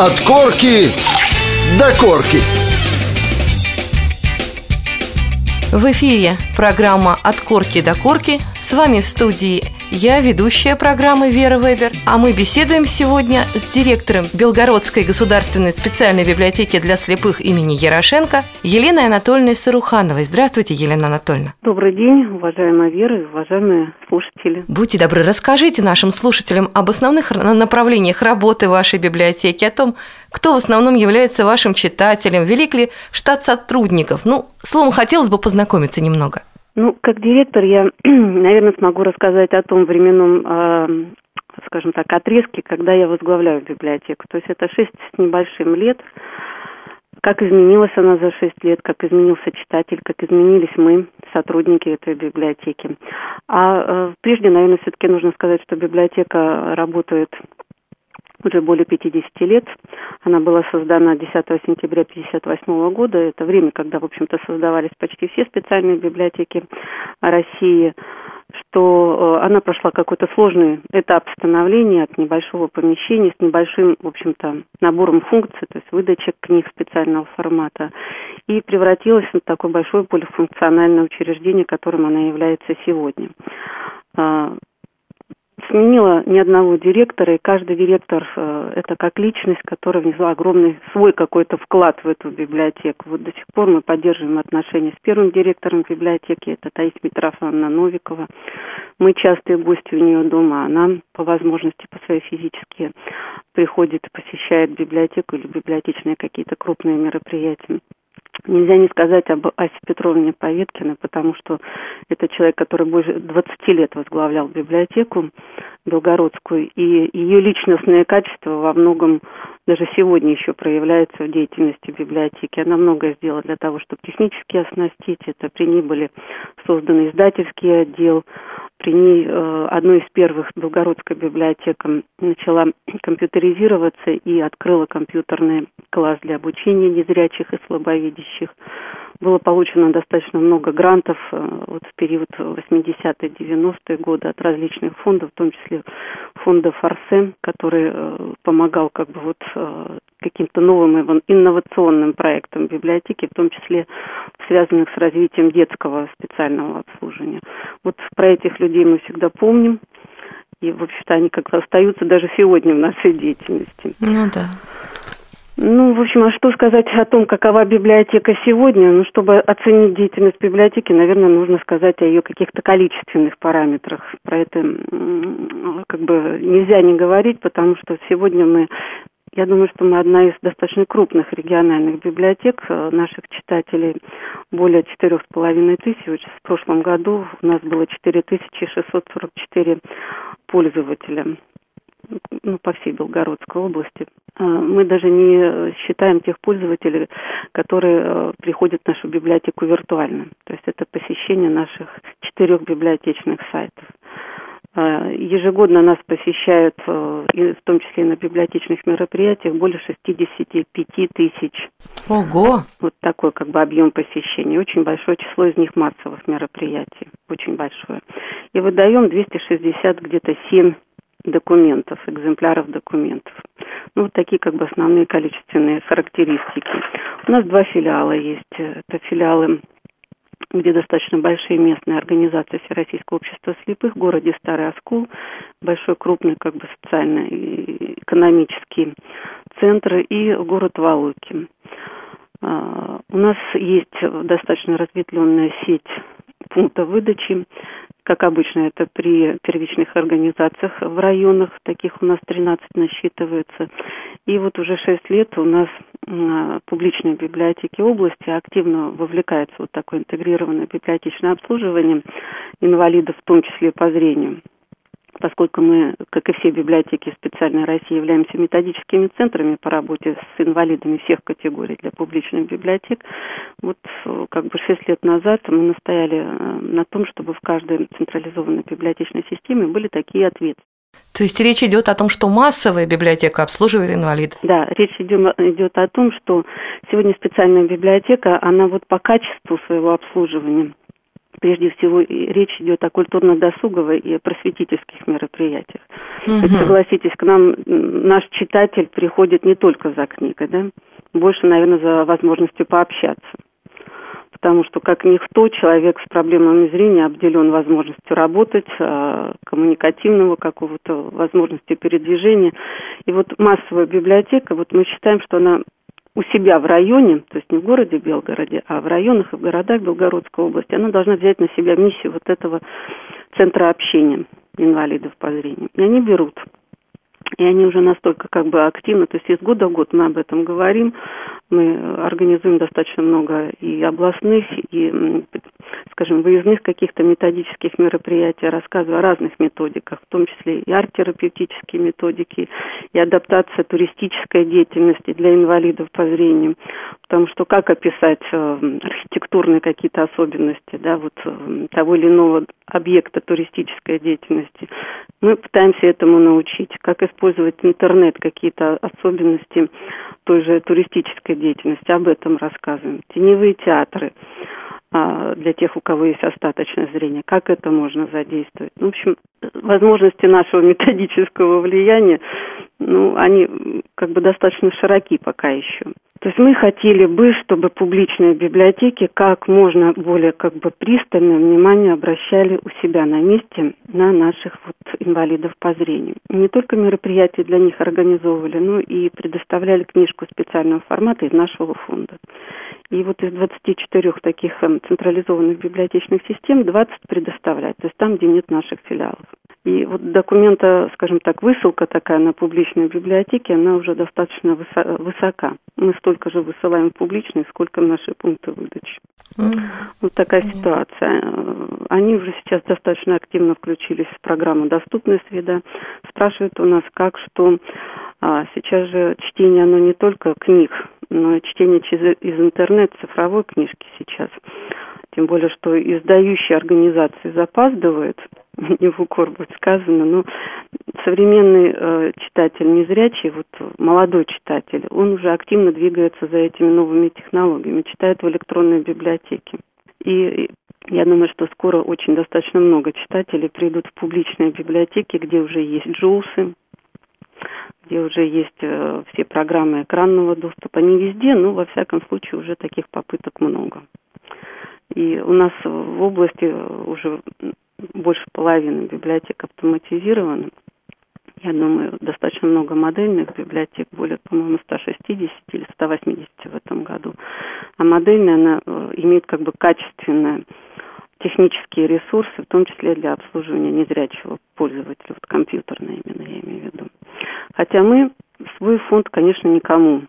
От корки до корки. В эфире программа «От корки до корки». С вами в студии я ведущая программы Вера Вебер, а мы беседуем сегодня с директором Белгородской государственной специальной библиотеки для слепых имени Ярошенко Еленой Анатольевной Сарухановой. Здравствуйте, Елена Анатольевна. Добрый день, уважаемая Вера и уважаемые слушатели. Будьте добры, расскажите нашим слушателям об основных направлениях работы вашей библиотеки, о том, кто в основном является вашим читателем, велик ли штат сотрудников. Ну, словом, хотелось бы познакомиться немного. Ну, как директор я, наверное, смогу рассказать о том временном, э, скажем так, отрезке, когда я возглавляю библиотеку. То есть это шесть с небольшим лет. Как изменилась она за шесть лет, как изменился читатель, как изменились мы, сотрудники этой библиотеки. А э, прежде, наверное, все-таки нужно сказать, что библиотека работает уже более 50 лет. Она была создана 10 сентября 1958 года. Это время, когда, в общем-то, создавались почти все специальные библиотеки России что э, она прошла какой-то сложный этап становления от небольшого помещения с небольшим, в общем-то, набором функций, то есть выдача книг специального формата, и превратилась в такое большое полифункциональное учреждение, которым она является сегодня. Сменила ни одного директора, и каждый директор э, это как личность, которая внесла огромный свой какой-то вклад в эту библиотеку. Вот до сих пор мы поддерживаем отношения с первым директором библиотеки, это Таисия Митрофановна Новикова. Мы частые гости у нее дома, она по возможности, по своей физически приходит и посещает библиотеку или библиотечные какие-то крупные мероприятия. Нельзя не сказать об Асе Петровне Поветкиной, потому что это человек, который больше 20 лет возглавлял библиотеку Белгородскую, и ее личностные качества во многом даже сегодня еще проявляются в деятельности библиотеки. Она многое сделала для того, чтобы технически оснастить это. При ней были созданы издательский отдел, при ней э, одной из первых Белгородская библиотека начала компьютеризироваться и открыла компьютерный класс для обучения незрячих и слабовидящих. Было получено достаточно много грантов э, вот в период 80-е, 90-е годы от различных фондов, в том числе фонда Форсе, который э, помогал как бы вот каким-то новым инновационным проектам библиотеки, в том числе связанных с развитием детского специального обслуживания. Вот про этих людей мы всегда помним. И, в общем-то, они как-то остаются даже сегодня в нашей деятельности. Ну да. Ну, в общем, а что сказать о том, какова библиотека сегодня? Ну, чтобы оценить деятельность библиотеки, наверное, нужно сказать о ее каких-то количественных параметрах. Про это как бы нельзя не говорить, потому что сегодня мы я думаю, что мы одна из достаточно крупных региональных библиотек э, наших читателей. Более четырех с половиной тысяч. В прошлом году у нас было четыре тысячи шестьсот сорок четыре пользователя ну, по всей Белгородской области. А, мы даже не считаем тех пользователей, которые э, приходят в нашу библиотеку виртуально. То есть это посещение наших четырех библиотечных сайтов. А, ежегодно нас посещают, э, в том числе и на библиотечных мероприятиях, более 65 тысяч. Ого! Вот такой как бы объем посещений. Очень большое число из них массовых мероприятий. Очень большое. И выдаем 260 где-то 7 документов, экземпляров документов. Ну, вот такие как бы основные количественные характеристики. У нас два филиала есть. Это филиалы где достаточно большие местные организации Всероссийского общества слепых в городе Старый Оскол, большой крупный как бы социально экономический центр и город Валуки. А, у нас есть достаточно разветвленная сеть пунктов выдачи как обычно, это при первичных организациях в районах, таких у нас 13 насчитывается. И вот уже 6 лет у нас публичные библиотеки области активно вовлекаются вот такое интегрированное библиотечное обслуживание инвалидов, в том числе по зрению поскольку мы, как и все библиотеки специальной России, являемся методическими центрами по работе с инвалидами всех категорий для публичных библиотек, вот как бы шесть лет назад мы настояли э, на том, чтобы в каждой централизованной библиотечной системе были такие ответы. То есть речь идет о том, что массовая библиотека обслуживает инвалидов? Да, речь идет, идет о том, что сегодня специальная библиотека, она вот по качеству своего обслуживания прежде всего речь идет о культурно-досуговой и просветительских мероприятиях. Угу. Ведь, согласитесь, к нам наш читатель приходит не только за книгой, да, больше, наверное, за возможностью пообщаться. Потому что, как никто, человек с проблемами зрения обделен возможностью работать, а, коммуникативного какого-то, возможности передвижения. И вот массовая библиотека, вот мы считаем, что она у себя в районе, то есть не в городе Белгороде, а в районах и в городах Белгородской области, она должна взять на себя миссию вот этого центра общения инвалидов по зрению. И они берут. И они уже настолько как бы активно, то есть из года в год мы об этом говорим, мы организуем достаточно много и областных, и, скажем, выездных каких-то методических мероприятий, рассказывая о разных методиках, в том числе и арт-терапевтические методики, и адаптация туристической деятельности для инвалидов по зрению. Потому что как описать э, архитектурные какие-то особенности да, вот, э, того или иного объекта туристической деятельности? Мы пытаемся этому научить. Как использовать интернет, какие-то особенности той же туристической деятельности, об этом рассказываем. Теневые театры а, для тех, у кого есть остаточное зрение, как это можно задействовать. Ну, в общем, возможности нашего методического влияния, ну, они как бы достаточно широки пока еще. То есть мы хотели бы, чтобы публичные библиотеки как можно более как бы пристальное внимание обращали у себя на месте на наших вот инвалидов по зрению. Не только мероприятия для них организовывали, но и предоставляли книжку специального формата из нашего фонда. И вот из 24 таких эм, централизованных библиотечных систем 20 предоставляют, то есть там, где нет наших филиалов. И вот документа, скажем так, высылка такая на публичные библиотеки, она уже достаточно высока. Мы столько же высылаем в публичные, сколько наши пункты выдачи. Mm. Вот такая Понятно. ситуация. Они уже сейчас достаточно активно включились в программу «Доступная среда». Спрашивают у нас, как, что. А сейчас же чтение, оно не только книг, чтение через, из интернета, цифровой книжки сейчас. Тем более, что издающие организации запаздывают – не в укор будет сказано, но современный э, читатель незрячий, вот молодой читатель, он уже активно двигается за этими новыми технологиями, читает в электронной библиотеке. И я думаю, что скоро очень достаточно много читателей придут в публичные библиотеки, где уже есть джоусы, где уже есть э, все программы экранного доступа. Не везде, но во всяком случае уже таких попыток много. И у нас в области уже больше половины библиотек автоматизированы. Я думаю, достаточно много модельных библиотек, более, по-моему, 160 или 180 в этом году. А модельная, она э, имеет как бы качественные технические ресурсы, в том числе для обслуживания незрячего пользователя, вот компьютерные именно я имею в виду. Хотя мы свой фонд, конечно, никому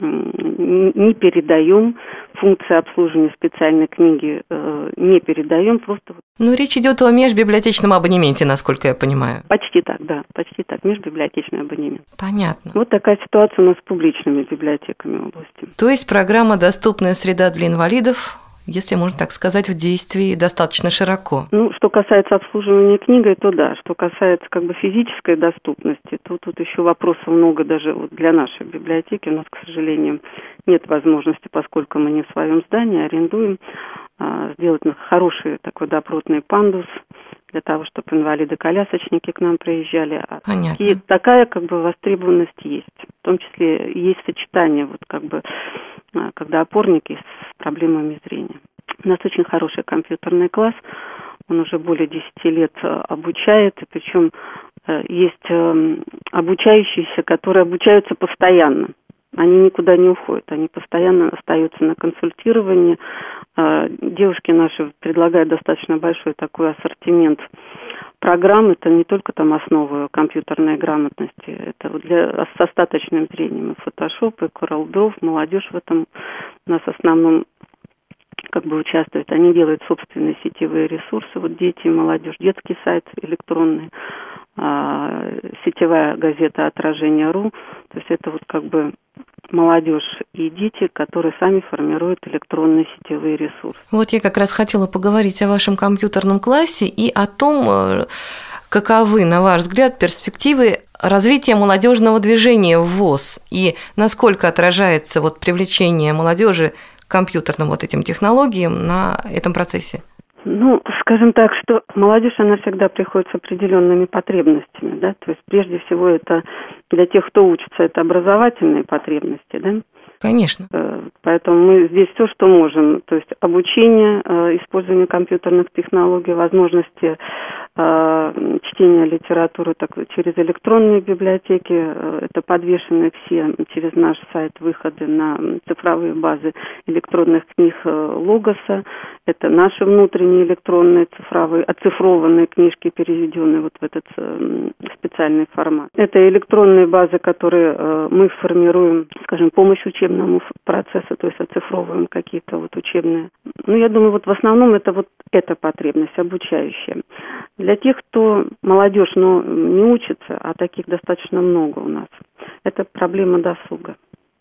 не передаем функции обслуживания специальной книги, э, не передаем просто. Ну, речь идет о межбиблиотечном абонементе, насколько я понимаю. Почти так, да, почти так, межбиблиотечный абонемент. Понятно. Вот такая ситуация у нас с публичными библиотеками области. То есть программа «Доступная среда для инвалидов» если можно так сказать, в действии достаточно широко. Ну, что касается обслуживания книгой, то да. Что касается как бы физической доступности, то тут еще вопросов много даже вот для нашей библиотеки. У нас, к сожалению, нет возможности, поскольку мы не в своем здании, арендуем, сделать хороший такой допротный пандус для того, чтобы инвалиды-колясочники к нам приезжали. А Понятно. И такая как бы востребованность есть. В том числе есть сочетание вот как бы а, когда опорники с проблемами зрения. У нас очень хороший компьютерный класс, он уже более 10 лет э, обучает, и причем э, есть эм, обучающиеся, которые обучаются постоянно. Они никуда не уходят, они постоянно остаются на консультировании. Э, девушки наши предлагают достаточно большой такой ассортимент программ. Это не только там основы компьютерной грамотности, это для, с остаточным зрением и Photoshop, и CorelDRAW, молодежь в этом у нас основном как бы участвует. Они делают собственные сетевые ресурсы, вот дети молодежь, детский сайт электронный, а, сетевая газета «Отражение.ру». То есть это вот как бы молодежь и дети, которые сами формируют электронные сетевые ресурсы. Вот я как раз хотела поговорить о вашем компьютерном классе и о том, э, каковы, на ваш взгляд, перспективы развития молодежного движения в ВОЗ и насколько отражается вот привлечение молодежи к компьютерным вот этим технологиям на этом процессе? Ну, скажем так, что молодежь, она всегда приходит с определенными потребностями, да, то есть прежде всего это для тех, кто учится, это образовательные потребности, да, Конечно. Э, поэтому мы здесь все, что можем. То есть обучение, э, использование компьютерных технологий, возможности э, чтения литературы так, через электронные библиотеки. Это подвешены все через наш сайт выходы на цифровые базы электронных книг Логоса. Это наши внутренние электронные цифровые, оцифрованные книжки, переведенные вот в этот специальный формат. Это электронные базы, которые мы формируем, скажем, учебных учебному процессу, то есть оцифровываем какие-то вот учебные. Ну, я думаю, вот в основном это вот эта потребность обучающая. Для тех, кто молодежь, но не учится, а таких достаточно много у нас, это проблема досуга.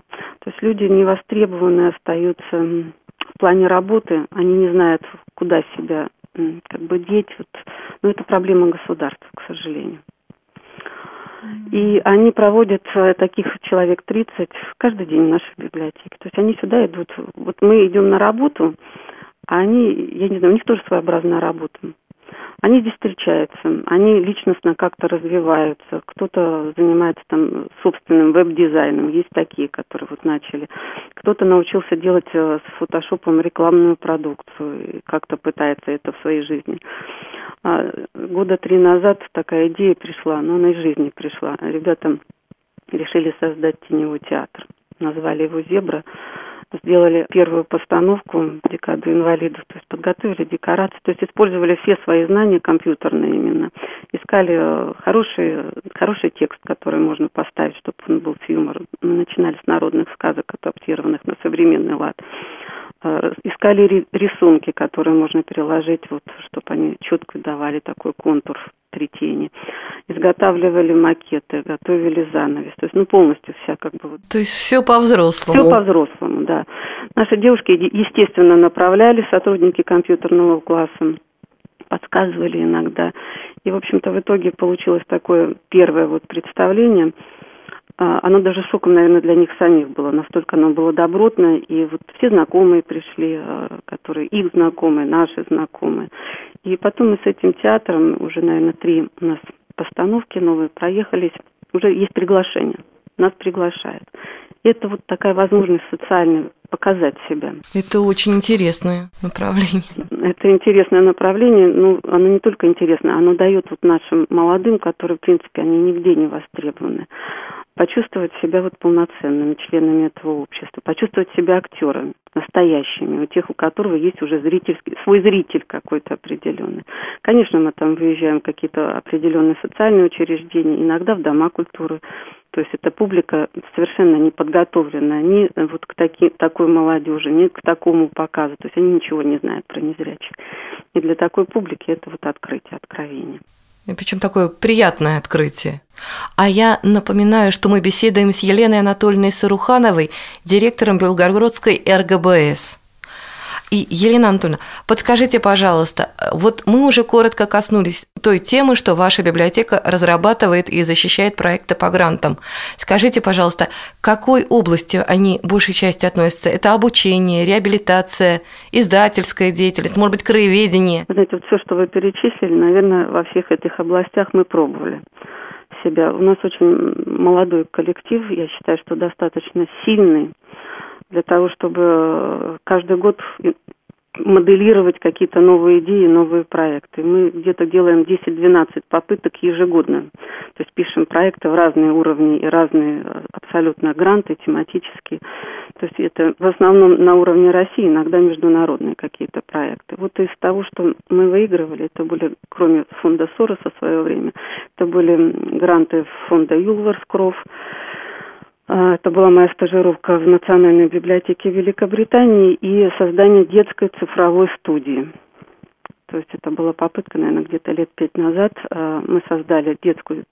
То есть люди невостребованные остаются в плане работы, они не знают, куда себя как бы деть. Вот. Но это проблема государства, к сожалению. И они проводят э, таких человек 30 каждый день в нашей библиотеке. То есть они сюда идут. Вот мы идем на работу, а они, я не знаю, у них тоже своеобразная работа. Они здесь встречаются, они личностно как-то развиваются, кто-то занимается там собственным веб-дизайном, есть такие, которые вот начали. Кто-то научился делать э, с фотошопом рекламную продукцию и как-то пытается это в своей жизни. А года три назад такая идея пришла, но она из жизни пришла. Ребята решили создать теневой театр. Назвали его «Зебра» сделали первую постановку декаду инвалидов, то есть подготовили декорации, то есть использовали все свои знания компьютерные именно, искали э, хороший, хороший текст, который можно поставить, чтобы он был с юмором. Мы начинали с народных сказок, адаптированных на современный лад. Э, искали рисунки, которые можно переложить, вот, чтобы они четко давали такой контур три тени. Изготавливали макеты, готовили занавес. То есть, ну, полностью вся как бы... То есть все по-взрослому? Все по-взрослому, да. Наши девушки, естественно, направляли сотрудники компьютерного класса, подсказывали иногда. И, в общем-то, в итоге получилось такое первое вот представление – оно даже шоком, наверное, для них самих было. Настолько оно было добротно. И вот все знакомые пришли, а, которые их знакомые, наши знакомые. И потом мы с этим театром, уже, наверное, три у нас постановки новые проехались. Уже есть приглашение. Нас приглашают. И это вот такая возможность социальная показать себя. Это очень интересное направление. Это интересное направление, ну, оно не только интересное, оно дает вот нашим молодым, которые, в принципе, они нигде не востребованы, почувствовать себя вот полноценными членами этого общества, почувствовать себя актерами, настоящими, у тех, у которого есть уже зрительский, свой зритель какой-то определенный. Конечно, мы там выезжаем в какие-то определенные социальные учреждения, иногда в дома культуры. То есть эта публика совершенно не подготовлена ни вот к таки, такой молодежи, ни к такому показу. То есть они ничего не знают про незрячих. И для такой публики это вот открытие, откровение. Причем такое приятное открытие. А я напоминаю, что мы беседуем с Еленой Анатольевной Сарухановой, директором Белгородской РГБС. И, Елена Анатольевна, подскажите, пожалуйста, вот мы уже коротко коснулись той темы, что ваша библиотека разрабатывает и защищает проекты по грантам. Скажите, пожалуйста, к какой области они большей частью относятся? Это обучение, реабилитация, издательская деятельность, может быть, краеведение? Знаете, вот все, что вы перечислили, наверное, во всех этих областях мы пробовали себя. У нас очень молодой коллектив, я считаю, что достаточно сильный для того, чтобы каждый год моделировать какие-то новые идеи, новые проекты. Мы где-то делаем 10-12 попыток ежегодно. То есть пишем проекты в разные уровни и разные абсолютно гранты тематические. То есть это в основном на уровне России, иногда международные какие-то проекты. Вот из того, что мы выигрывали, это были, кроме фонда Сороса в свое время, это были гранты фонда Юлварскров, это была моя стажировка в Национальной библиотеке Великобритании и создание детской цифровой студии. То есть это была попытка, наверное, где-то лет пять назад. А, мы создали детскую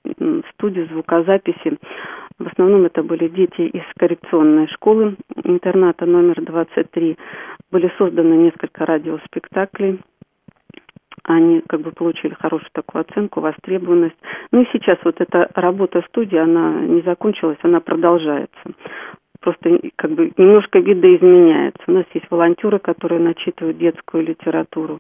студию звукозаписи. В основном это были дети из коррекционной школы интерната номер 23. Были созданы несколько радиоспектаклей они как бы получили хорошую такую оценку, востребованность. Ну и сейчас вот эта работа студии, она не закончилась, она продолжается. Просто как бы немножко видоизменяется. У нас есть волонтеры, которые начитывают детскую литературу.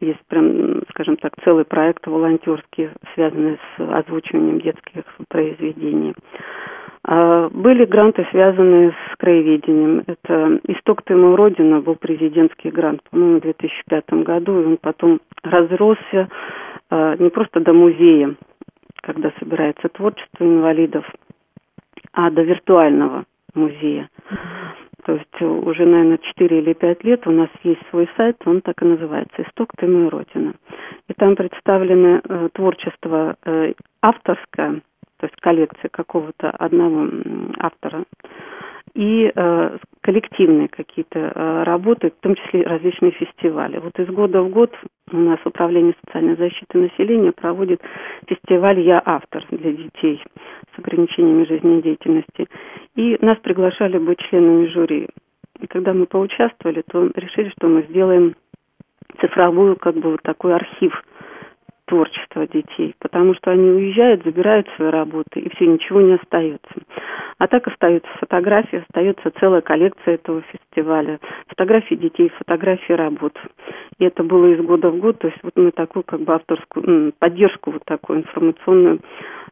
Есть прям, скажем так, целый проект волонтерский, связанный с озвучиванием детских произведений. А, были гранты, связанные краеведением. Это «Исток ты мой Родина» был президентский грант, по-моему, в 2005 году, и он потом разросся а, не просто до музея, когда собирается творчество инвалидов, а до виртуального музея. То есть уже, наверное, 4 или 5 лет у нас есть свой сайт, он так и называется «Исток ты моя Родина». И там представлены э, творчество э, авторское, то есть коллекция какого-то одного автора, и э, коллективные какие-то э, работы, в том числе различные фестивали. Вот из года в год у нас Управление социальной защиты населения проводит фестиваль «Я автор» для детей с ограничениями жизнедеятельности. И нас приглашали быть членами жюри. И когда мы поучаствовали, то решили, что мы сделаем цифровую, как бы вот такой архив – творчество детей, потому что они уезжают, забирают свои работы, и все, ничего не остается. А так остаются фотографии, остается целая коллекция этого фестиваля. Фотографии детей, фотографии работ. И это было из года в год, то есть вот мы такую как бы авторскую поддержку вот такую информационную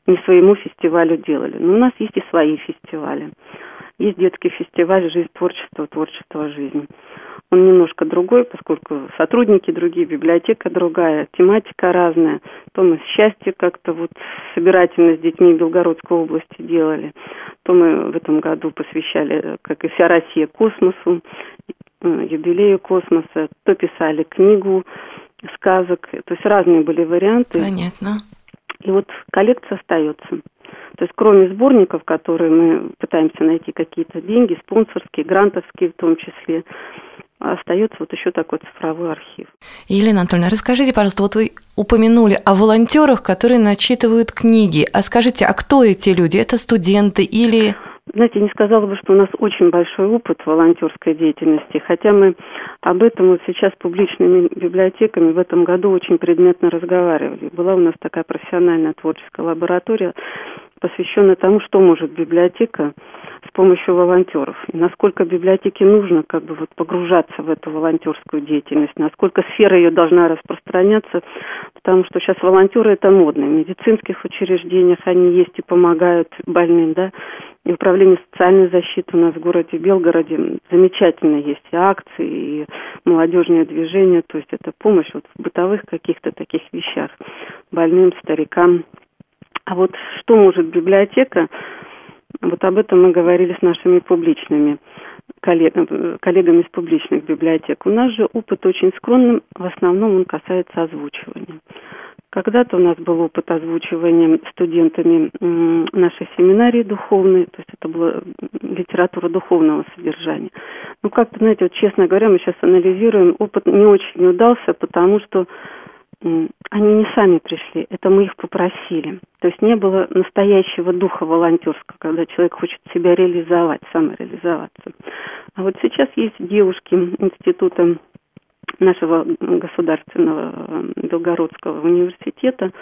не своему фестивалю делали. Но у нас есть и свои фестивали. Есть детский фестиваль «Жизнь творчества, творчество жизнь». Он немножко другой, поскольку сотрудники другие, библиотека другая, тематика разная. То мы счастье как-то вот собирательно с детьми Белгородской области делали, то мы в этом году посвящали, как и вся Россия, космосу, э, юбилею космоса, то писали книгу сказок, то есть разные были варианты. Понятно. И вот коллекция остается. То есть кроме сборников, которые мы пытаемся найти какие-то деньги, спонсорские, грантовские в том числе, остается вот еще такой цифровой архив. Елена Анатольевна, расскажите, пожалуйста, вот вы упомянули о волонтерах, которые начитывают книги. А скажите, а кто эти люди? Это студенты или... Знаете, не сказала бы, что у нас очень большой опыт волонтерской деятельности, хотя мы об этом вот сейчас с публичными библиотеками в этом году очень предметно разговаривали. Была у нас такая профессиональная творческая лаборатория, посвященная тому, что может библиотека с помощью волонтеров. И насколько библиотеке нужно как бы вот погружаться в эту волонтерскую деятельность, насколько сфера ее должна распространяться, потому что сейчас волонтеры это модно. В медицинских учреждениях они есть и помогают больным, да. И управление социальной защиты у нас в городе Белгороде замечательно есть и акции, и молодежное движение, то есть это помощь вот в бытовых каких-то таких вещах больным, старикам. А вот что может библиотека? Вот об этом мы говорили с нашими публичными коллегами, из публичных библиотек. У нас же опыт очень скромный, в основном он касается озвучивания. Когда-то у нас был опыт озвучивания студентами нашей семинарии духовной, то есть это была литература духовного содержания. Ну, как-то, знаете, вот честно говоря, мы сейчас анализируем, опыт не очень удался, потому что они не сами пришли, это мы их попросили. То есть не было настоящего духа волонтерского, когда человек хочет себя реализовать, самореализоваться. А вот сейчас есть девушки института нашего государственного э, Белгородского университета,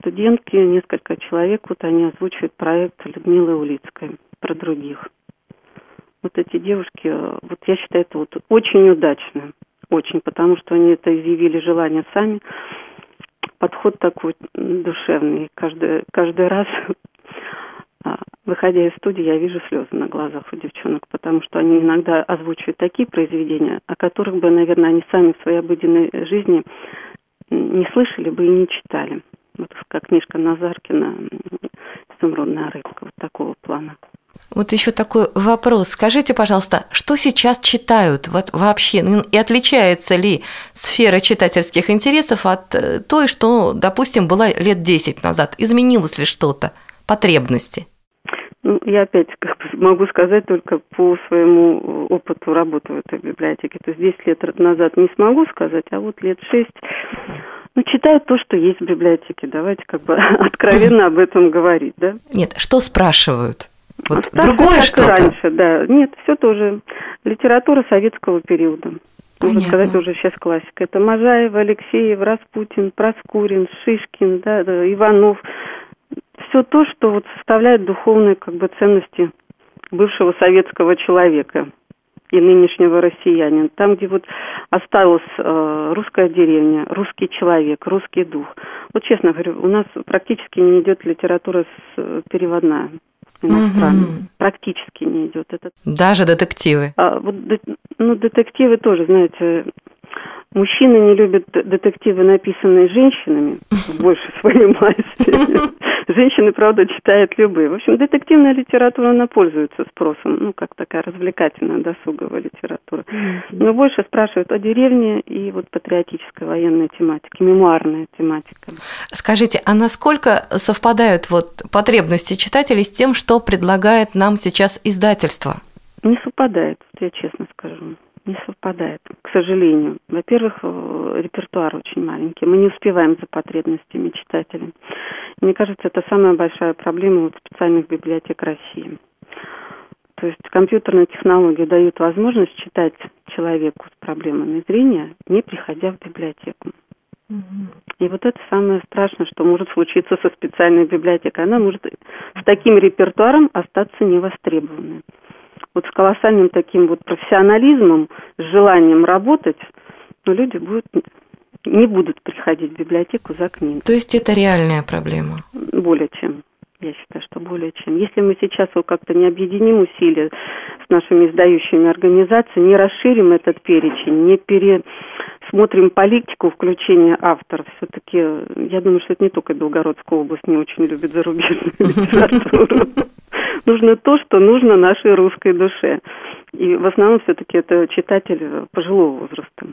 студентки, несколько человек, вот они озвучивают проект Людмилы Улицкой про других. Вот эти девушки, э, вот я считаю, это вот очень удачно очень, потому что они это изъявили желание сами. Подход такой душевный. Каждый, каждый раз, а, выходя из студии, я вижу слезы на глазах у девчонок, потому что они иногда озвучивают такие произведения, о которых бы, наверное, они сами в своей обыденной жизни не слышали бы и не читали. Вот как книжка Назаркина «Изумрудная рыбка», вот такого плана. Вот еще такой вопрос. Скажите, пожалуйста, что сейчас читают вот вообще? И отличается ли сфера читательских интересов от э, той, что, допустим, была лет 10 назад? Изменилось ли что-то? Потребности? Ну, я опять как бы могу сказать только по своему опыту работы в этой библиотеке. То есть 10 лет назад не смогу сказать, а вот лет 6 ну, читают то, что есть в библиотеке. Давайте как бы откровенно об этом говорить, да? Нет, что спрашивают? Вот а другое что-то? раньше, да. Нет, все тоже. Литература советского периода. Можно сказать, уже сейчас классика. Это Можаева, Алексеев, Распутин, Проскурин, Шишкин, да, да, Иванов. Все то, что вот составляет духовные как бы ценности бывшего советского человека. И нынешнего россиянина. Там, где вот осталась э, русская деревня, русский человек, русский дух. Вот честно говорю, у нас практически не идет литература с, э, переводная иностранная. Угу. Практически не идет. Это... Даже детективы. А, вот, ну, детективы тоже, знаете, Мужчины не любят детективы, написанные женщинами, больше своей масти. Женщины, правда, читают любые. В общем, детективная литература, она пользуется спросом, ну, как такая развлекательная досуговая литература. Но больше спрашивают о деревне и вот патриотической военной тематике, мемуарная тематика. Скажите, а насколько совпадают вот потребности читателей с тем, что предлагает нам сейчас издательство? Не совпадает, я честно скажу не совпадает, к сожалению. Во-первых, э, репертуар очень маленький. Мы не успеваем за потребностями читателей. Мне кажется, это самая большая проблема вот специальных библиотек России. То есть компьютерные технологии дают возможность читать человеку с проблемами зрения, не приходя в библиотеку. И вот это самое страшное, что может случиться со специальной библиотекой. Она может с таким репертуаром остаться невостребованной вот с колоссальным таким вот профессионализмом, с желанием работать, но люди будут, не будут приходить в библиотеку за книгой. То есть это реальная проблема? Более чем. Я считаю, что более чем. Если мы сейчас вот как-то не объединим усилия с нашими издающими организациями, не расширим этот перечень, не пересмотрим политику включения авторов, все-таки я думаю, что это не только Белгородская область не очень любит зарубежную литературу нужно то, что нужно нашей русской душе. И в основном все-таки это читатель пожилого возраста.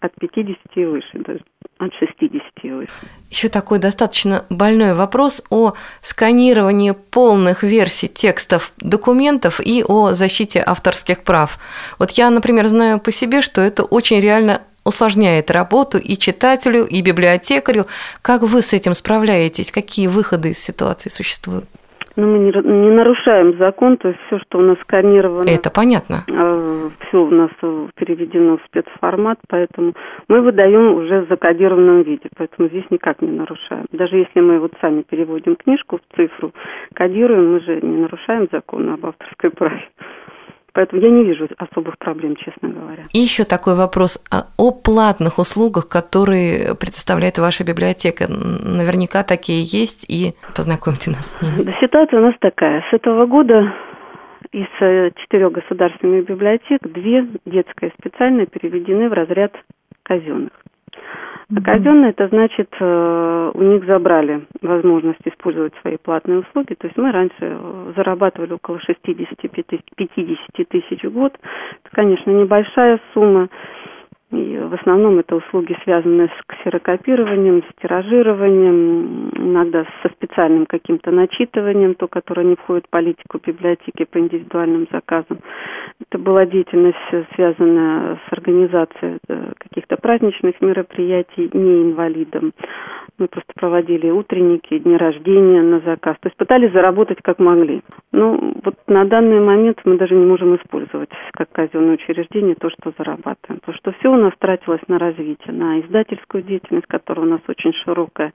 От 50 и выше даже, от 60 и выше. Еще такой достаточно больной вопрос о сканировании полных версий текстов документов и о защите авторских прав. Вот я, например, знаю по себе, что это очень реально усложняет работу и читателю, и библиотекарю. Как вы с этим справляетесь? Какие выходы из ситуации существуют? Ну, мы не, не нарушаем закон, то есть все, что у нас сканировано. Это понятно. А, все у нас переведено в спецформат, поэтому мы выдаем уже в закодированном виде, поэтому здесь никак не нарушаем. Даже если мы вот сами переводим книжку в цифру, кодируем, мы же не нарушаем закон об авторской праве. Поэтому я не вижу особых проблем, честно говоря. И еще такой вопрос а о платных услугах, которые предоставляет ваша библиотека. Наверняка такие есть, и познакомьте нас с ними. Да, ситуация у нас такая. С этого года из э, четырех государственных библиотек две детские специальные переведены в разряд казенных. А казенные это значит, э, у них забрали возможность использовать свои платные услуги. То есть мы раньше э, зарабатывали около 60-50 тысяч в год. Это, конечно, небольшая сумма. И в основном это услуги, связанные с ксерокопированием, с тиражированием, иногда со специальным каким-то начитыванием, то, которое не входит в политику библиотеки по индивидуальным заказам. Это была деятельность, связанная с организацией э, каких-то праздничных мероприятий не инвалидам. Мы просто проводили утренники, дни рождения на заказ. То есть пытались заработать как могли. Ну, вот на данный момент мы даже не можем использовать как казенное учреждение то, что зарабатываем. Потому что все нас тратилось на развитие, на издательскую деятельность, которая у нас очень широкая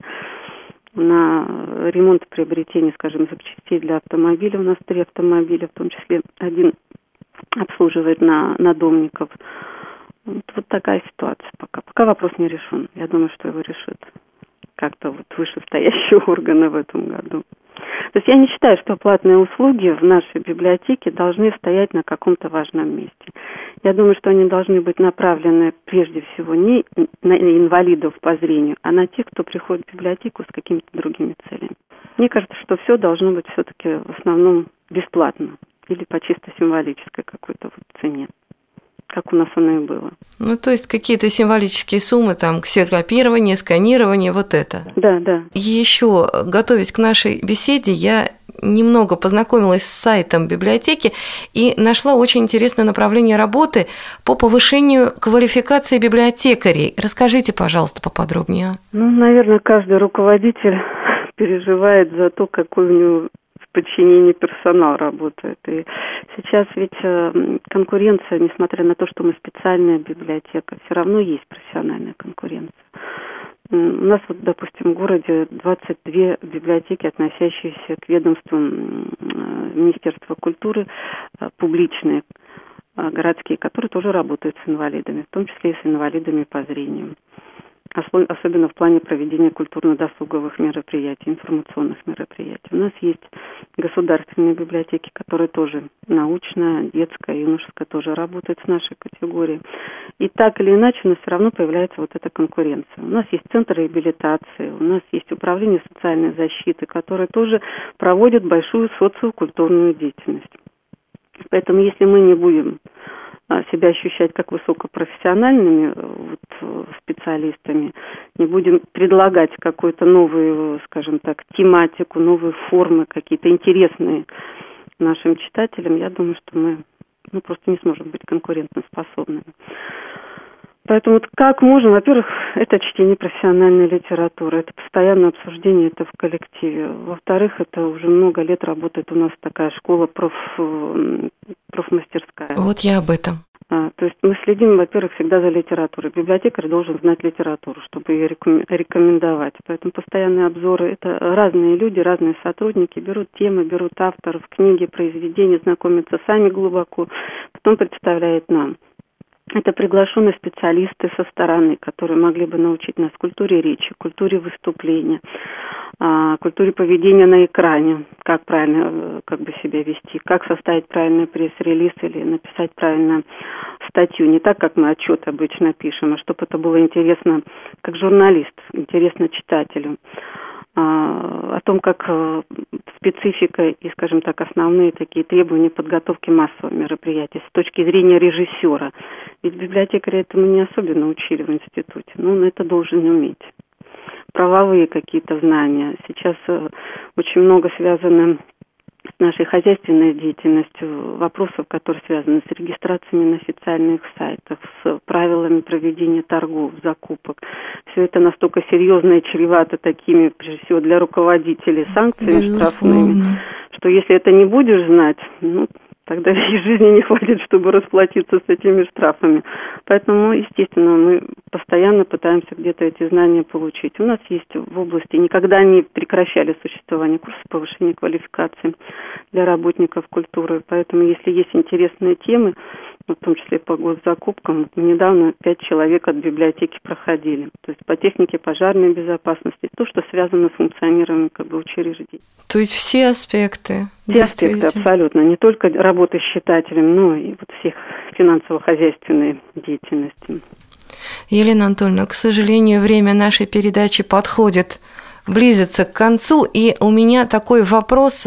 на ремонт и приобретение, скажем, запчастей для автомобиля. У нас три автомобиля, в том числе один обслуживает на, на домников. Вот, вот такая ситуация пока. Пока вопрос не решен. Я думаю, что его решит как-то вот вышестоящие органы в этом году. То есть я не считаю, что платные услуги в нашей библиотеке должны стоять на каком-то важном месте. Я думаю, что они должны быть направлены прежде всего не на инвалидов по зрению, а на тех, кто приходит в библиотеку с какими-то другими целями. Мне кажется, что все должно быть все-таки в основном бесплатно или по чисто символической какой-то вот цене как у нас оно и было. Ну, то есть какие-то символические суммы, там, ксерокопирование, сканирование, вот это. Да, да. Еще, готовясь к нашей беседе, я немного познакомилась с сайтом библиотеки и нашла очень интересное направление работы по повышению квалификации библиотекарей. Расскажите, пожалуйста, поподробнее. Ну, наверное, каждый руководитель переживает за то, какой у него подчинении персонал работает. И сейчас ведь э, конкуренция, несмотря на то, что мы специальная библиотека, все равно есть профессиональная конкуренция. У нас вот, допустим, в городе 22 библиотеки, относящиеся к ведомствам э, Министерства культуры, э, публичные. городские, которые тоже работают с инвалидами, в том числе и с инвалидами по зрению особенно в плане проведения культурно-досуговых мероприятий, информационных мероприятий. У нас есть государственные библиотеки, которые тоже научная, детская, юношеская тоже работают с нашей категорией. И так или иначе у нас все равно появляется вот эта конкуренция. У нас есть центр реабилитации, у нас есть управление социальной защиты, которые тоже проводят большую социокультурную деятельность. Поэтому если мы не будем а, себя ощущать как высокопрофессиональными вот, специалистами, не будем предлагать какую-то новую, скажем так, тематику, новые формы, какие-то интересные нашим читателям, я думаю, что мы ну, просто не сможем быть конкурентоспособными. Поэтому как можно, во-первых, это чтение профессиональной литературы, это постоянное обсуждение это в коллективе. Во-вторых, это уже много лет работает у нас такая школа проф, профмастерская. Вот я об этом. А, то есть мы следим, во-первых, всегда за литературой. Библиотекарь должен знать литературу, чтобы ее рекомендовать. Поэтому постоянные обзоры – это разные люди, разные сотрудники, берут темы, берут авторов, книги, произведения, знакомятся сами глубоко, потом представляют нам. Это приглашенные специалисты со стороны, которые могли бы научить нас культуре речи, культуре выступления, а, культуре поведения на экране, как правильно э, как бы себя вести, как составить правильный пресс-релиз или написать правильно статью. Не так, как мы отчет обычно пишем, а чтобы это было интересно как журналист, интересно читателю. А, о том, как э, специфика и, скажем так, основные такие требования подготовки массового мероприятия с точки зрения режиссера. Ведь библиотекаря этому не особенно учили в институте, но он это должен уметь. Правовые какие-то знания. Сейчас э, очень много связано нашей хозяйственной деятельностью, вопросов, которые связаны с регистрациями на официальных сайтах, с правилами проведения торгов, закупок. Все это настолько серьезно и чревато такими, прежде всего, для руководителей санкциями штрафными, что если это не будешь знать, ну, тогда и жизни не хватит, чтобы расплатиться с этими штрафами. Поэтому, естественно, мы постоянно пытаемся где-то эти знания получить. У нас есть в области, никогда не прекращали существование курсов повышения квалификации для работников культуры. Поэтому, если есть интересные темы, в том числе по госзакупкам, недавно пять человек от библиотеки проходили. То есть по технике пожарной безопасности, то, что связано с функционированием как бы, учреждений. То есть все аспекты? Все аспекты, абсолютно. Не только работы с читателем, но и вот всех финансово-хозяйственной деятельности. Елена Анатольевна, к сожалению, время нашей передачи подходит близится к концу, и у меня такой вопрос.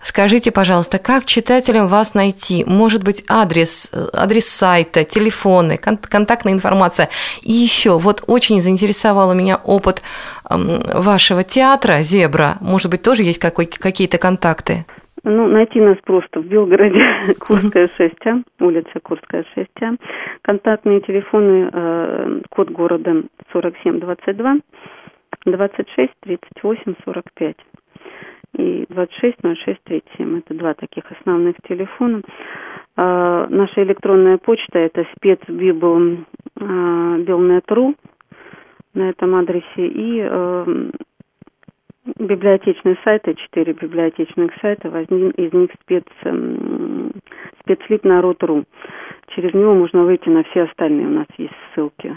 Скажите, пожалуйста, как читателям вас найти? Может быть, адрес, адрес сайта, телефоны, контактная информация. И еще, вот очень заинтересовал меня опыт вашего театра «Зебра». Может быть, тоже есть какие-то контакты? Ну, найти нас просто в Белгороде, Курская 6А, улица Курская 6А. Контактные телефоны, э, код города 4722. 26 38 45 и 26 06 37. Это два таких основных телефона. А, наша электронная почта это спецбибл а, на этом адресе и а, библиотечные сайты, четыре библиотечных сайта, один из них спец, спецлип народ.ру. Через него можно выйти на все остальные, у нас есть ссылки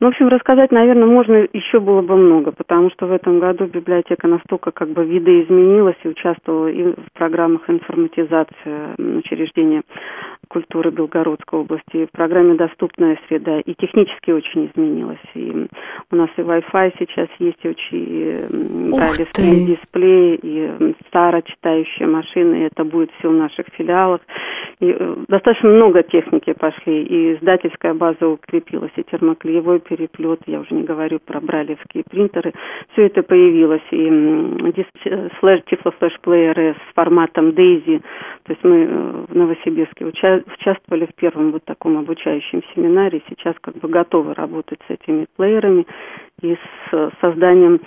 ну, в общем, рассказать, наверное, можно еще было бы много, потому что в этом году библиотека настолько как бы видоизменилась и участвовала и в программах информатизации учреждения культуры Белгородской области, в программе «Доступная среда» и технически очень изменилась. И у нас и Wi-Fi сейчас есть, и очень дисплеи, и старочитающие машины, и это будет все в наших филиалах. И э, достаточно много техники пошли, и издательская база укрепилась, и термоклеевой переплет, я уже не говорю про бралевские принтеры, все это появилось, и флеш, тифлофлеш-плееры с форматом Дейзи, то есть мы э, в Новосибирске уча участвовали в первом вот таком обучающем семинаре, сейчас как бы готовы работать с этими плеерами и с созданием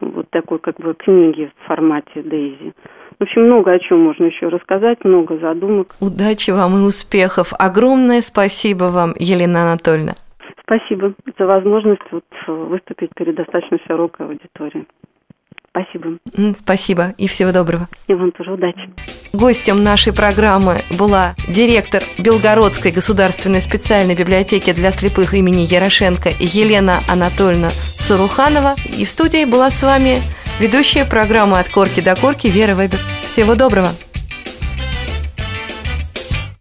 вот такой как бы книги в формате Дейзи. В общем, много о чем можно еще рассказать, много задумок. Удачи вам и успехов. Огромное спасибо вам, Елена Анатольевна. Спасибо за возможность вот выступить перед достаточно широкой аудиторией. Спасибо. Спасибо и всего доброго. И вам тоже удачи. Гостем нашей программы была директор Белгородской государственной специальной библиотеки для слепых имени Ярошенко Елена Анатольевна Суруханова. И в студии была с вами ведущая программы «От корки до корки» Вера Вебер. Всего доброго!